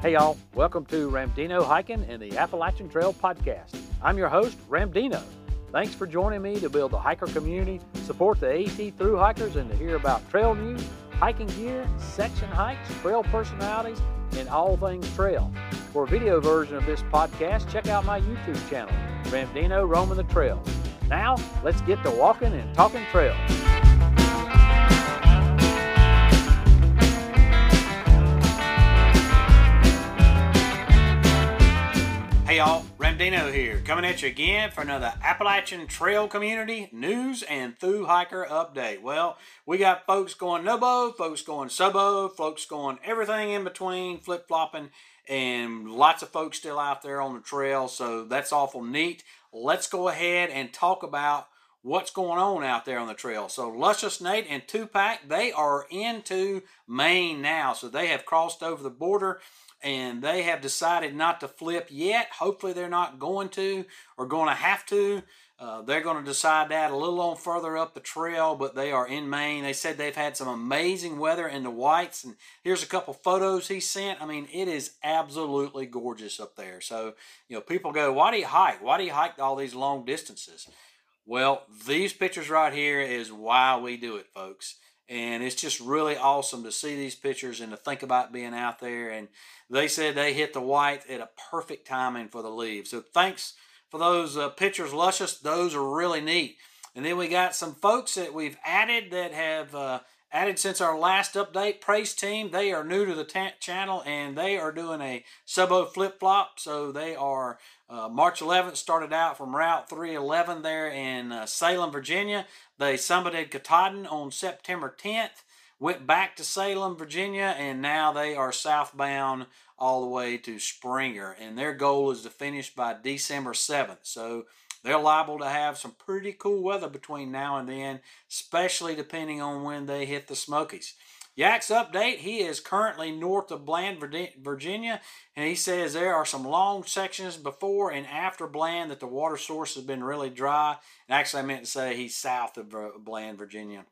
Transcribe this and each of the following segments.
Hey y'all, welcome to Ramdino Hiking and the Appalachian Trail Podcast. I'm your host, Ramdino. Thanks for joining me to build a hiker community, support the AT through hikers, and to hear about trail news, hiking gear, section hikes, trail personalities, and all things trail. For a video version of this podcast, check out my YouTube channel, Ramdino Roaming the Trail. Now, let's get to walking and talking trail. Y'all, Ramdino here, coming at you again for another Appalachian Trail Community news and through hiker update. Well, we got folks going nobo, folks going subo, folks going everything in between, flip flopping, and lots of folks still out there on the trail, so that's awful neat. Let's go ahead and talk about what's going on out there on the trail. So Luscious Nate and Tupac, they are into Maine now, so they have crossed over the border and they have decided not to flip yet. Hopefully, they're not going to or going to have to. Uh, they're going to decide that a little on further up the trail, but they are in Maine. They said they've had some amazing weather in the whites, and here's a couple photos he sent. I mean, it is absolutely gorgeous up there. So, you know, people go, "Why do you hike? Why do you hike all these long distances?" Well, these pictures right here is why we do it, folks and it's just really awesome to see these pictures and to think about being out there. And they said they hit the white at a perfect timing for the leaves. So thanks for those uh, pictures, Luscious. Those are really neat. And then we got some folks that we've added that have uh, added since our last update. Praise Team, they are new to the channel and they are doing a subo flip flop. So they are uh, March 11th started out from Route 311 there in uh, Salem, Virginia. They summited Katahdin on September 10th, went back to Salem, Virginia, and now they are southbound all the way to Springer. And their goal is to finish by December 7th. So they're liable to have some pretty cool weather between now and then, especially depending on when they hit the Smokies. Yak's update, he is currently north of Bland, Virginia, and he says there are some long sections before and after Bland that the water source has been really dry. And actually, I meant to say he's south of Bland, Virginia.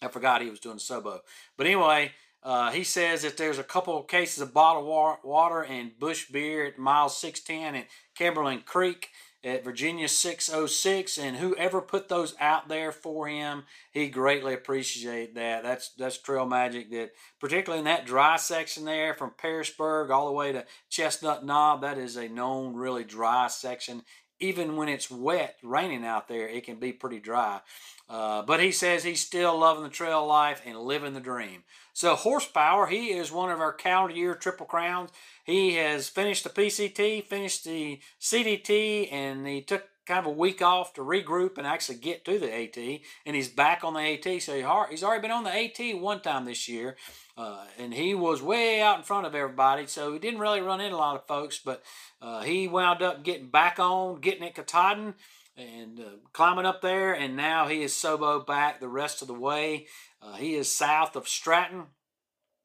I forgot he was doing Subo. But anyway, uh, he says that there's a couple of cases of bottled water and Busch beer at mile 610 at Kimberling Creek at Virginia 606 and whoever put those out there for him he greatly appreciate that. That's that's trail magic that particularly in that dry section there from Pearisburg all the way to Chestnut Knob that is a known really dry section even when it's wet raining out there it can be pretty dry. Uh, but he says he's still loving the trail life and living the dream. So horsepower he is one of our calendar year triple crowns. He has finished the PCT, finished the CDT, and he took kind of a week off to regroup and actually get to the AT, and he's back on the AT. So he's already been on the AT one time this year, uh, and he was way out in front of everybody, so he didn't really run into a lot of folks, but uh, he wound up getting back on, getting at Katahdin, and uh, climbing up there, and now he is Sobo back the rest of the way. Uh, he is south of Stratton,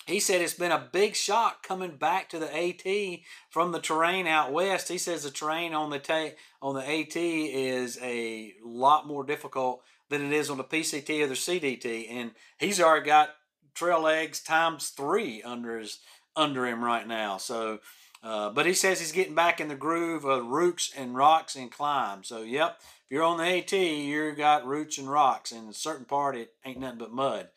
he said it's been a big shock coming back to the AT from the terrain out west. He says the terrain on the ta- on the AT is a lot more difficult than it is on the PCT or the CDT, and he's already got trail legs times three under his under him right now. So, uh, but he says he's getting back in the groove of roots and rocks and climb. So, yep, if you're on the AT, you got roots and rocks, and a certain part it ain't nothing but mud.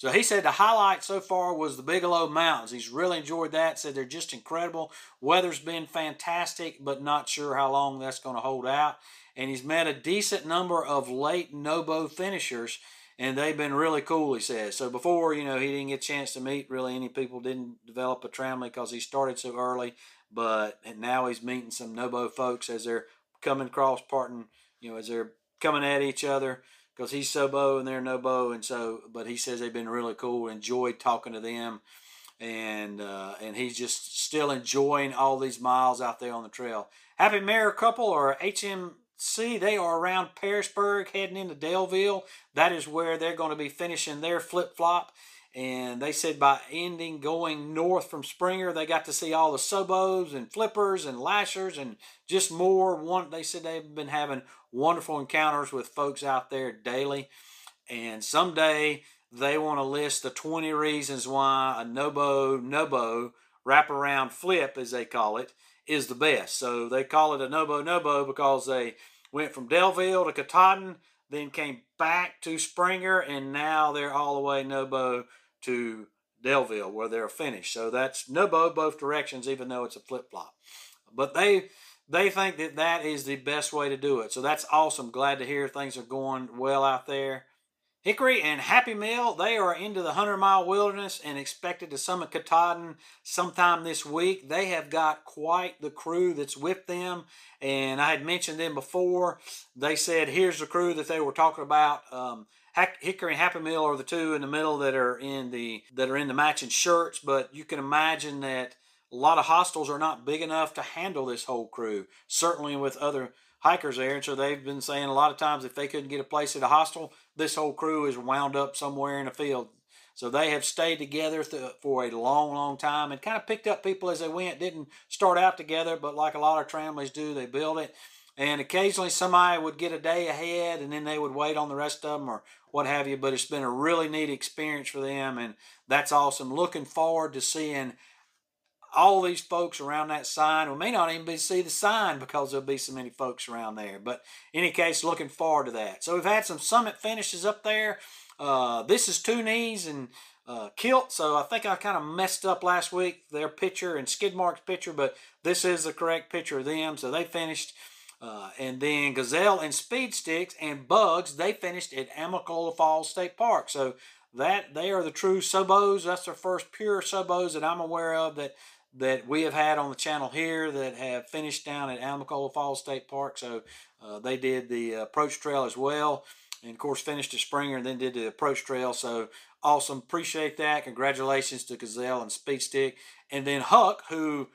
So he said the highlight so far was the Bigelow Mountains. He's really enjoyed that. Said they're just incredible. Weather's been fantastic, but not sure how long that's going to hold out. And he's met a decent number of late Nobo finishers, and they've been really cool. He says. So before, you know, he didn't get a chance to meet really any people. Didn't develop a tramily because he started so early. But now he's meeting some Nobo folks as they're coming across, parting, you know, as they're coming at each other because he's Sobo and they're Nobo, and so but he says they've been really cool. Enjoyed talking to them, and uh, and he's just still enjoying all these miles out there on the trail. Happy Married Couple or HMC, they are around Pearisburg, heading into Daleville. That is where they're going to be finishing their flip flop. And they said by ending going north from Springer, they got to see all the Sobos and flippers and lashers and just more. One, they said they've been having wonderful encounters with folks out there daily. And someday they want to list the 20 reasons why a Nobo Nobo wraparound flip, as they call it, is the best. So they call it a Nobo Nobo because they went from Daleville to Katahdin, then came back to Springer, and now they're all the way Nobo to Daleville where they're finished. So that's Nobo both directions, even though it's a flip flop. But they they think that that is the best way to do it. So that's awesome. Glad to hear things are going well out there. Hickory and Happy Meal, they are into the 100 mile wilderness and expected to summit Katahdin sometime this week. They have got quite the crew that's with them, and I had mentioned them before. They said, here's the crew that they were talking about. Um, Hickory and Happy Meal are the two in the middle that are in the that are in the matching shirts, but you can imagine that a lot of hostels are not big enough to handle this whole crew. Certainly with other hikers there. And so they've been saying a lot of times if they couldn't get a place at a hostel, this whole crew is wound up somewhere in a field. So they have stayed together th- for a long, long time and kind of picked up people as they went. Didn't start out together, but like a lot of tramways do, they build it. And occasionally somebody would get a day ahead and then they would wait on the rest of them or what have you. But it's been a really neat experience for them and that's awesome. Looking forward to seeing all these folks around that sign. We may not even be see the sign because there'll be so many folks around there. But any case, looking forward to that. So we've had some summit finishes up there. Uh, this is two knees and uh, kilt. So I think I kind of messed up last week their picture and Skidmark's picture, but this is the correct picture of them. So they finished. Uh, and then Gazelle and Speed Sticks and Bugs, they finished at Amicalola Falls State Park. So that they are the true subos. That's their first pure subos that I'm aware of that that we have had on the channel here that have finished down at Amicalola Falls State Park. So uh, they did the approach trail as well. And of course, finished at Springer and then did the approach trail. So awesome. Appreciate that. Congratulations to Gazelle and Speed Stick. And then Huck, who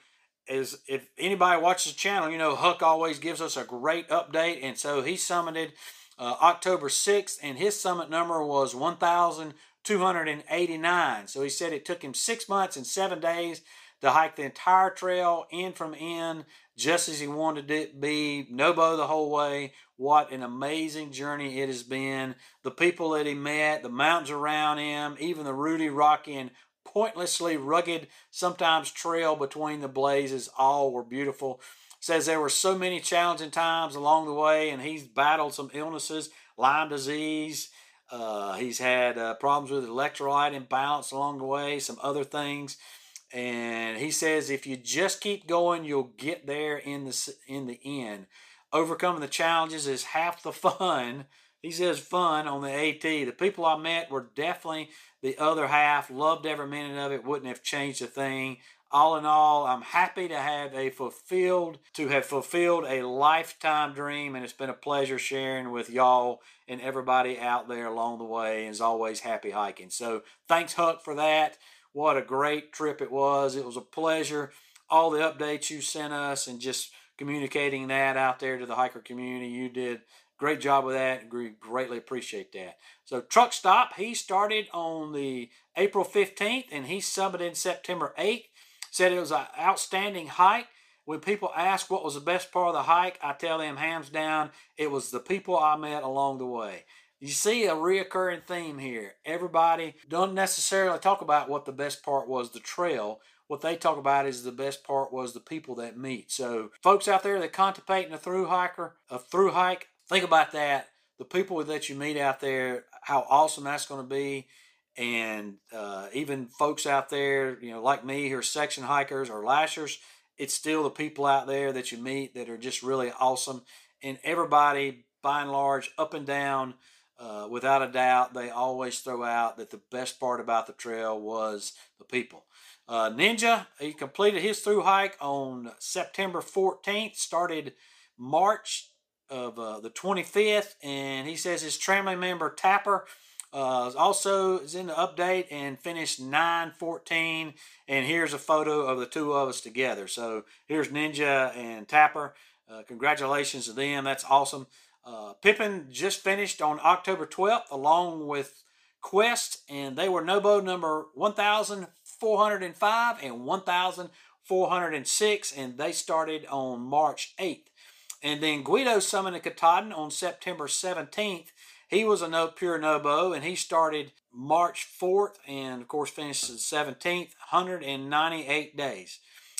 is, if anybody watches the channel, you know, Huck always gives us a great update. And so he summited uh, October 6th, and his summit number was 1,289. So he said it took him six months and seven days to hike the entire trail in from in just as he wanted it to be. Nobo the whole way. What an amazing journey it has been. The people that he met, the mountains around him, even the Rudy, rocky, and pointlessly rugged, sometimes trail between the blazes, all were beautiful. Says there were so many challenging times along the way, and he's battled some illnesses, Lyme disease. Uh, he's had uh, problems with electrolyte imbalance along the way, some other things. And he says if you just keep going you'll get there in the in the end. Overcoming the challenges is half the fun. He says fun on the AT the people I met were definitely the other half loved every minute of it wouldn't have changed a thing all in all I'm happy to have a fulfilled to have fulfilled a lifetime dream and it's been a pleasure sharing with y'all and everybody out there along the way as always happy hiking so thanks Huck for that what a great trip it was. It was a pleasure. All the updates you sent us and just communicating that out there to the hiker community, you did great job with that. We greatly appreciate that. So truck stop, he started on the April 15th and he summited September 8th. Said it was an outstanding hike. When people ask what was the best part of the hike, I tell them hands down, it was the people I met along the way. You see a reoccurring theme here. Everybody don't necessarily talk about what the best part was the trail. What they talk about is the best part was the people that meet. So, folks out there that contemplating a through hiker, a through hike, think about that. The people that you meet out there, how awesome that's going to be, and uh, even folks out there, you know, like me, who are section hikers or lashers, it's still the people out there that you meet that are just really awesome. And everybody, by and large, up and down, uh, without a doubt, they always throw out that the best part about the trail was the people. Uh, Ninja, he completed his through hike on September 14th, started March of uh, the 25th, and he says his family member Tapper uh, also is in the update and finished 9:14. And here's a photo of the two of us together. So here's Ninja and Tapper. Uh, congratulations to them. That's awesome. Uh, Pippin just finished on October 12th along with Quest, and they were Nobo number 1,405 and 1,406, and they started on March 8th. And then Guido summoned a Katahdin on September 17th, he was a no pure Nobo, and he started March 4th and, of course, finished the 17th, 198 days.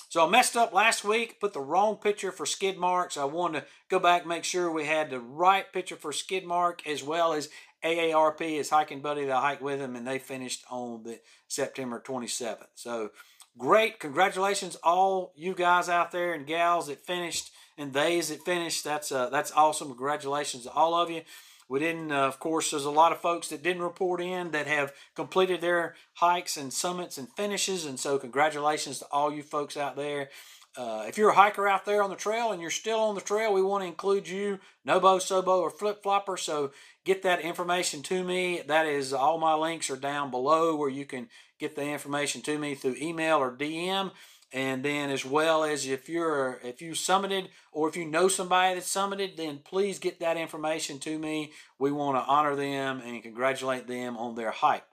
So I messed up last week, put the wrong picture for skid marks. I wanted to go back make sure we had the right picture for skid mark as well as AARP, his hiking buddy that I hiked with him, and they finished on the September 27th. So great. Congratulations, all you guys out there and gals that finished and theys that finished. That's uh, that's awesome. Congratulations to all of you. We didn't, uh, of course, there's a lot of folks that didn't report in that have completed their hikes and summits and finishes. And so, congratulations to all you folks out there. Uh, if you're a hiker out there on the trail and you're still on the trail, we want to include you, Nobo, Sobo, or Flip Flopper. So get that information to me. That is, all my links are down below where you can get the information to me through email or DM and then as well as if you're if you summited or if you know somebody that summited then please get that information to me. We want to honor them and congratulate them on their hike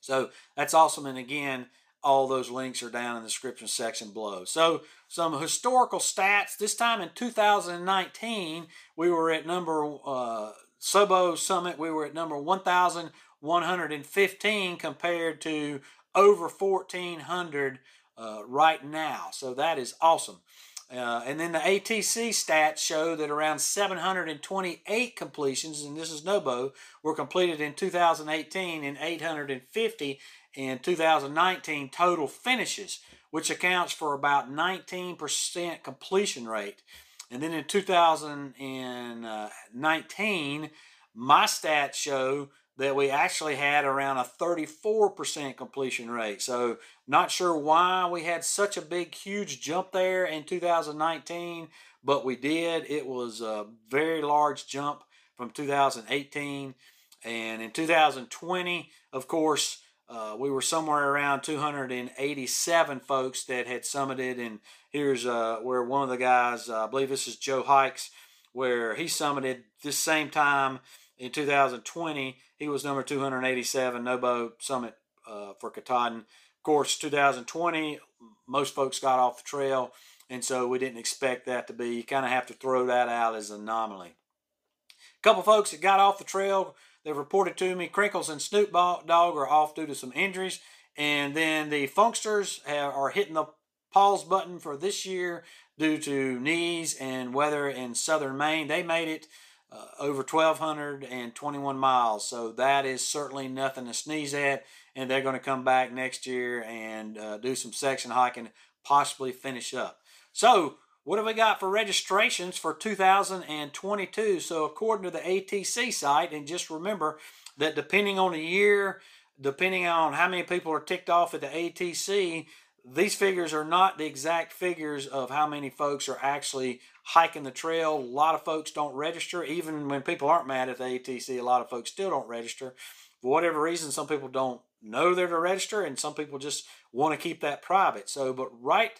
so that's awesome. And again all those links are down in the description section below. So some historical stats. This time in 2019 we were at number uh, sobo summit. We were at number 1115 compared to over 1400 uh, right now. So that is awesome. Uh, and then the ATC stats show that around 728 completions, and this is Nobo, were completed in 2018 and 850 in 2019 total finishes, which accounts for about 19% completion rate. And then in 2019, my stats show that we actually had around a 34% completion rate. So, not sure why we had such a big, huge jump there in 2019, but we did. It was a very large jump from 2018. And in 2020, of course, uh, we were somewhere around 287 folks that had summited. And here's uh, where one of the guys, uh, I believe this is Joe Hikes, where he summited this same time in 2020, he was number 287 Nobo Summit uh, for Katahdin. Of course, 2020, most folks got off the trail, and so we didn't expect that to be. You kind of have to throw that out as an anomaly. A couple folks that got off the trail, they've reported to me Crinkles and Snoop Dogg are off due to some injuries. And then the Funksters have, are hitting the pause button for this year due to knees and weather in southern Maine. They made it uh, over 1,221 miles. So that is certainly nothing to sneeze at. And they're going to come back next year and uh, do some section hiking, possibly finish up. So, what have we got for registrations for 2022? So, according to the ATC site, and just remember that depending on the year, depending on how many people are ticked off at the ATC, these figures are not the exact figures of how many folks are actually hiking the trail. A lot of folks don't register, even when people aren't mad at the ATC. A lot of folks still don't register. For whatever reason, some people don't know they're to register, and some people just want to keep that private. So, but right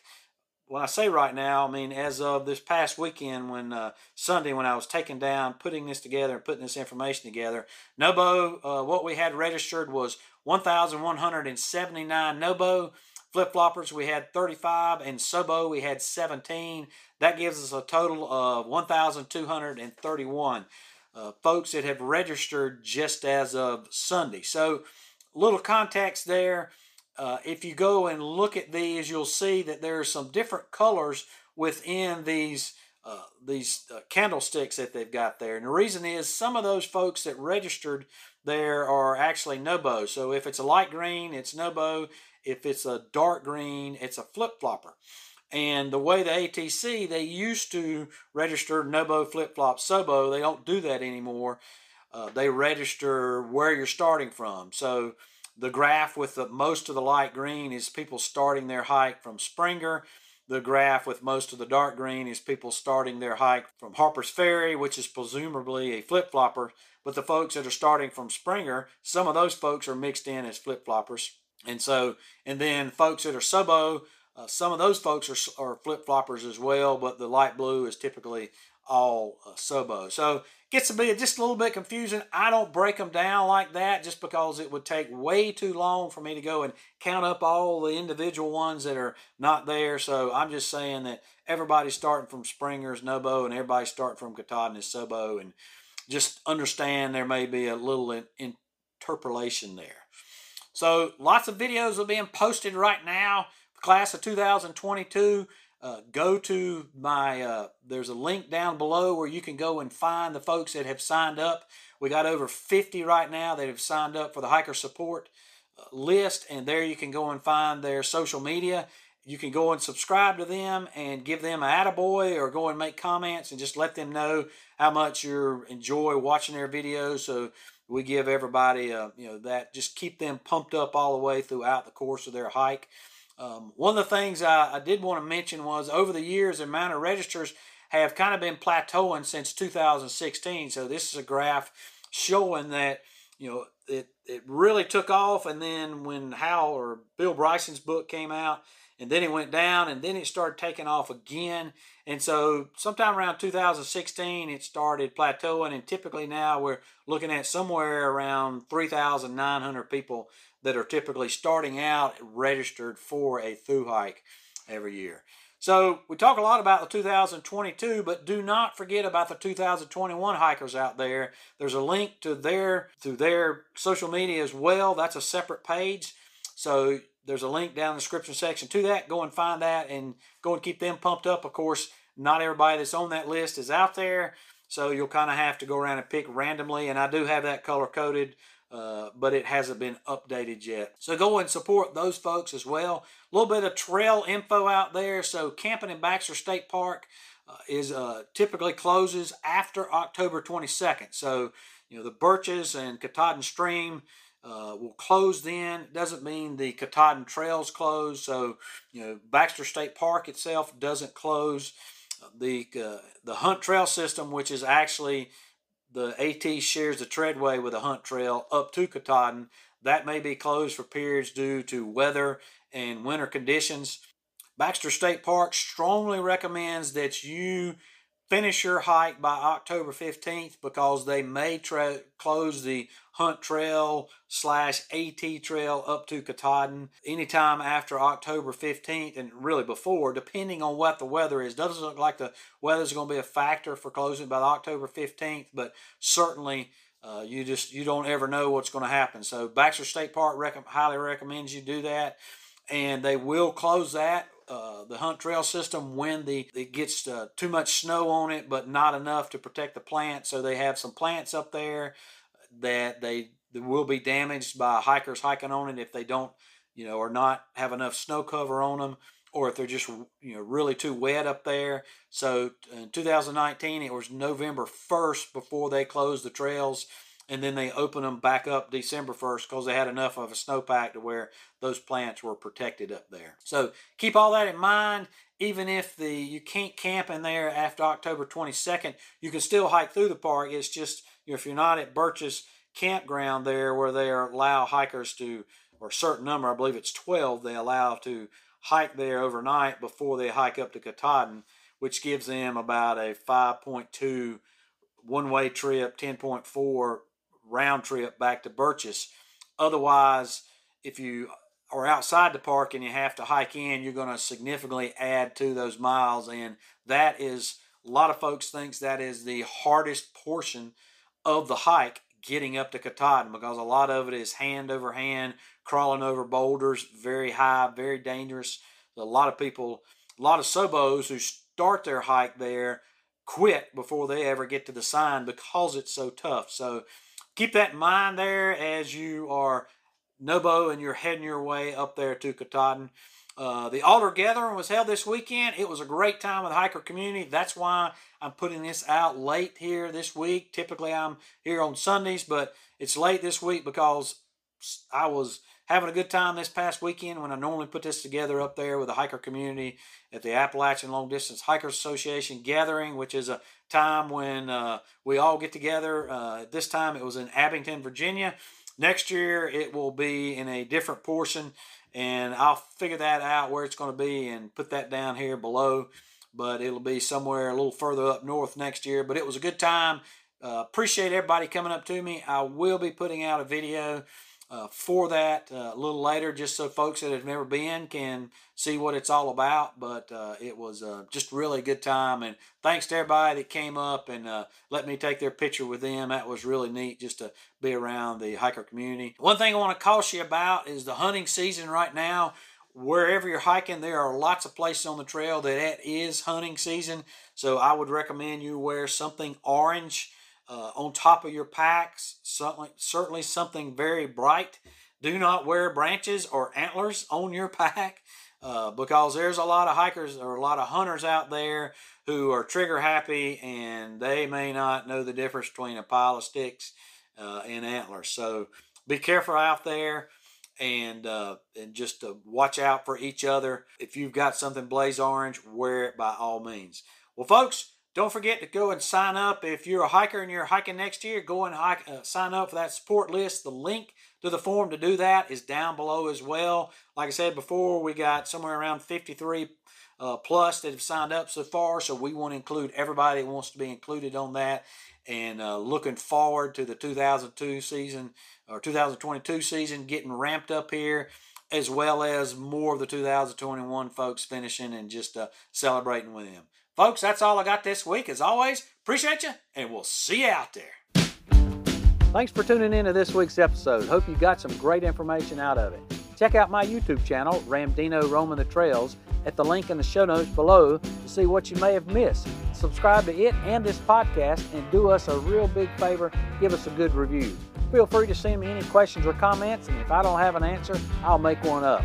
when I say right now, I mean as of this past weekend, when uh, Sunday, when I was taking down, putting this together, and putting this information together, Nobo, uh, what we had registered was 1,179 Nobo. Flip floppers, we had 35, and Sobo, we had 17. That gives us a total of 1,231 uh, folks that have registered just as of Sunday. So, little context there. Uh, if you go and look at these, you'll see that there are some different colors within these uh, these uh, candlesticks that they've got there. And the reason is some of those folks that registered there are actually Nobo. So if it's a light green, it's Nobo. If it's a dark green, it's a flip flopper. And the way the ATC, they used to register Nobo, flip flop, Sobo, they don't do that anymore. Uh, they register where you're starting from. So the graph with the most of the light green is people starting their hike from Springer. The graph with most of the dark green is people starting their hike from Harper's Ferry, which is presumably a flip flopper. But the folks that are starting from Springer, some of those folks are mixed in as flip floppers. And so, and then folks that are subo, uh, some of those folks are, are flip floppers as well, but the light blue is typically all uh, Sobo. So it gets to be just a little bit confusing. I don't break them down like that just because it would take way too long for me to go and count up all the individual ones that are not there. So I'm just saying that everybody's starting from Springer's Nobo and everybody's starting from Katahdin is Sobo and just understand there may be a little in, interpolation there. So lots of videos are being posted right now. Class of 2022. Uh, go to my, uh, there's a link down below where you can go and find the folks that have signed up. We got over 50 right now that have signed up for the hiker support uh, list, and there you can go and find their social media. You can go and subscribe to them and give them an attaboy or go and make comments and just let them know how much you enjoy watching their videos. So we give everybody, uh, you know, that just keep them pumped up all the way throughout the course of their hike. Um, one of the things I, I did want to mention was over the years, the amount of registers have kind of been plateauing since 2016. So this is a graph showing that you know it it really took off, and then when Hal or Bill Bryson's book came out, and then it went down, and then it started taking off again. And so sometime around 2016, it started plateauing, and typically now we're looking at somewhere around 3,900 people that are typically starting out registered for a through hike every year. So we talk a lot about the 2022, but do not forget about the 2021 hikers out there. There's a link to their to their social media as well. That's a separate page. So there's a link down in the description section to that. Go and find that and go and keep them pumped up. Of course, not everybody that's on that list is out there. So you'll kind of have to go around and pick randomly. And I do have that color coded uh, but it hasn't been updated yet. So go and support those folks as well. A little bit of trail info out there. So camping in Baxter State Park uh, is uh, typically closes after October 22nd. So you know the Birches and Katahdin Stream uh, will close then. Doesn't mean the Katahdin Trails close. So you know Baxter State Park itself doesn't close. The uh, the Hunt Trail system, which is actually the AT shares the treadway with the hunt trail up to Katahdin. That may be closed for periods due to weather and winter conditions. Baxter State Park strongly recommends that you finish your hike by October 15th because they may tra- close the Hunt Trail slash AT Trail up to Katahdin anytime after October 15th and really before, depending on what the weather is. Doesn't look like the weather is going to be a factor for closing by October 15th, but certainly uh, you just you don't ever know what's going to happen. So Baxter State Park rec- highly recommends you do that, and they will close that uh, the hunt trail system when the it gets uh, too much snow on it, but not enough to protect the plants. So they have some plants up there that they, they will be damaged by hikers hiking on it if they don't, you know, or not have enough snow cover on them, or if they're just you know really too wet up there. So in 2019, it was November 1st before they closed the trails and then they open them back up December 1st because they had enough of a snowpack to where those plants were protected up there. So keep all that in mind. Even if the you can't camp in there after October 22nd, you can still hike through the park. It's just you know, if you're not at Birch's campground there where they allow hikers to, or a certain number, I believe it's 12, they allow to hike there overnight before they hike up to Katahdin, which gives them about a 5.2 one way trip, 10.4 round trip back to Birches. Otherwise, if you are outside the park and you have to hike in, you're going to significantly add to those miles, and that is a lot of folks thinks that is the hardest portion of the hike getting up to Katahdin because a lot of it is hand over hand, crawling over boulders, very high, very dangerous. A lot of people, a lot of Sobos who start their hike there quit before they ever get to the sign because it's so tough. So keep that in mind there as you are Nobo and you're heading your way up there to Katahdin. Uh, the ALDHA Gathering was held this weekend. It was a great time with the hiker community. That's why I'm putting this out late here this week. Typically, I'm here on Sundays, but it's late this week because I was having a good time this past weekend when I normally put this together up there with the hiker community at the Appalachian Long Distance Hikers Association gathering, which is a time when uh, we all get together. Uh, this time it was in Abingdon, Virginia. Next year it will be in a different portion, and I'll figure that out where it's going to be and put that down here below. But it'll be somewhere a little further up north next year. But it was a good time. Uh, appreciate everybody coming up to me. I will be putting out a video uh, for that uh, a little later, just so folks that have never been can see what it's all about. But uh, it was uh, just really a good time, and thanks to everybody that came up and let me take their picture with them. That was really neat just to be around the hiker community. One thing I want to caution you about is the hunting season right now. Wherever you're hiking, there are lots of places on the trail that it is hunting season. So I would recommend you wear something orange uh, on top of your packs, certainly, certainly something very bright. Do not wear branches or antlers on your pack uh, because there's a lot of hikers or a lot of hunters out there who are trigger happy and they may not know the difference between a pile of sticks uh, and antlers. So be careful out there and uh, and just uh, watch out for each other. If you've got something blaze orange, wear it by all means. Well, folks, don't forget to go and sign up. If you're a hiker and you're hiking next year, go and hike, uh, sign up for that support list. The link to the form to do that is down below as well. Like I said before, we got somewhere around 53 uh, plus that have signed up so far. So we want to include everybody that wants to be included on that. And uh, looking forward to the 2002 season or 2022 season getting ramped up here, as well as more of the 2021 folks finishing and just uh, celebrating with them. Folks, that's all I got this week. As always, appreciate you, and we'll see you out there. Thanks for tuning in to this week's episode. Hope you got some great information out of it. Check out my YouTube channel, Ramdino Roaming the Trails, at the link in the show notes below to see what you may have missed. Subscribe to it and this podcast and do us a real big favor give us a good review. Feel free to send me any questions or comments, and if I don't have an answer, I'll make one up.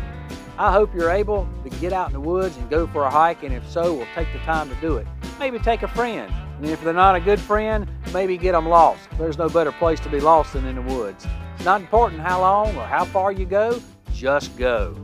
I hope you're able to get out in the woods and go for a hike, and if so, we'll take the time to do it. Maybe take a friend, and if they're not a good friend, maybe get them lost. There's no better place to be lost than in the woods. It's not important how long or how far you go, just go.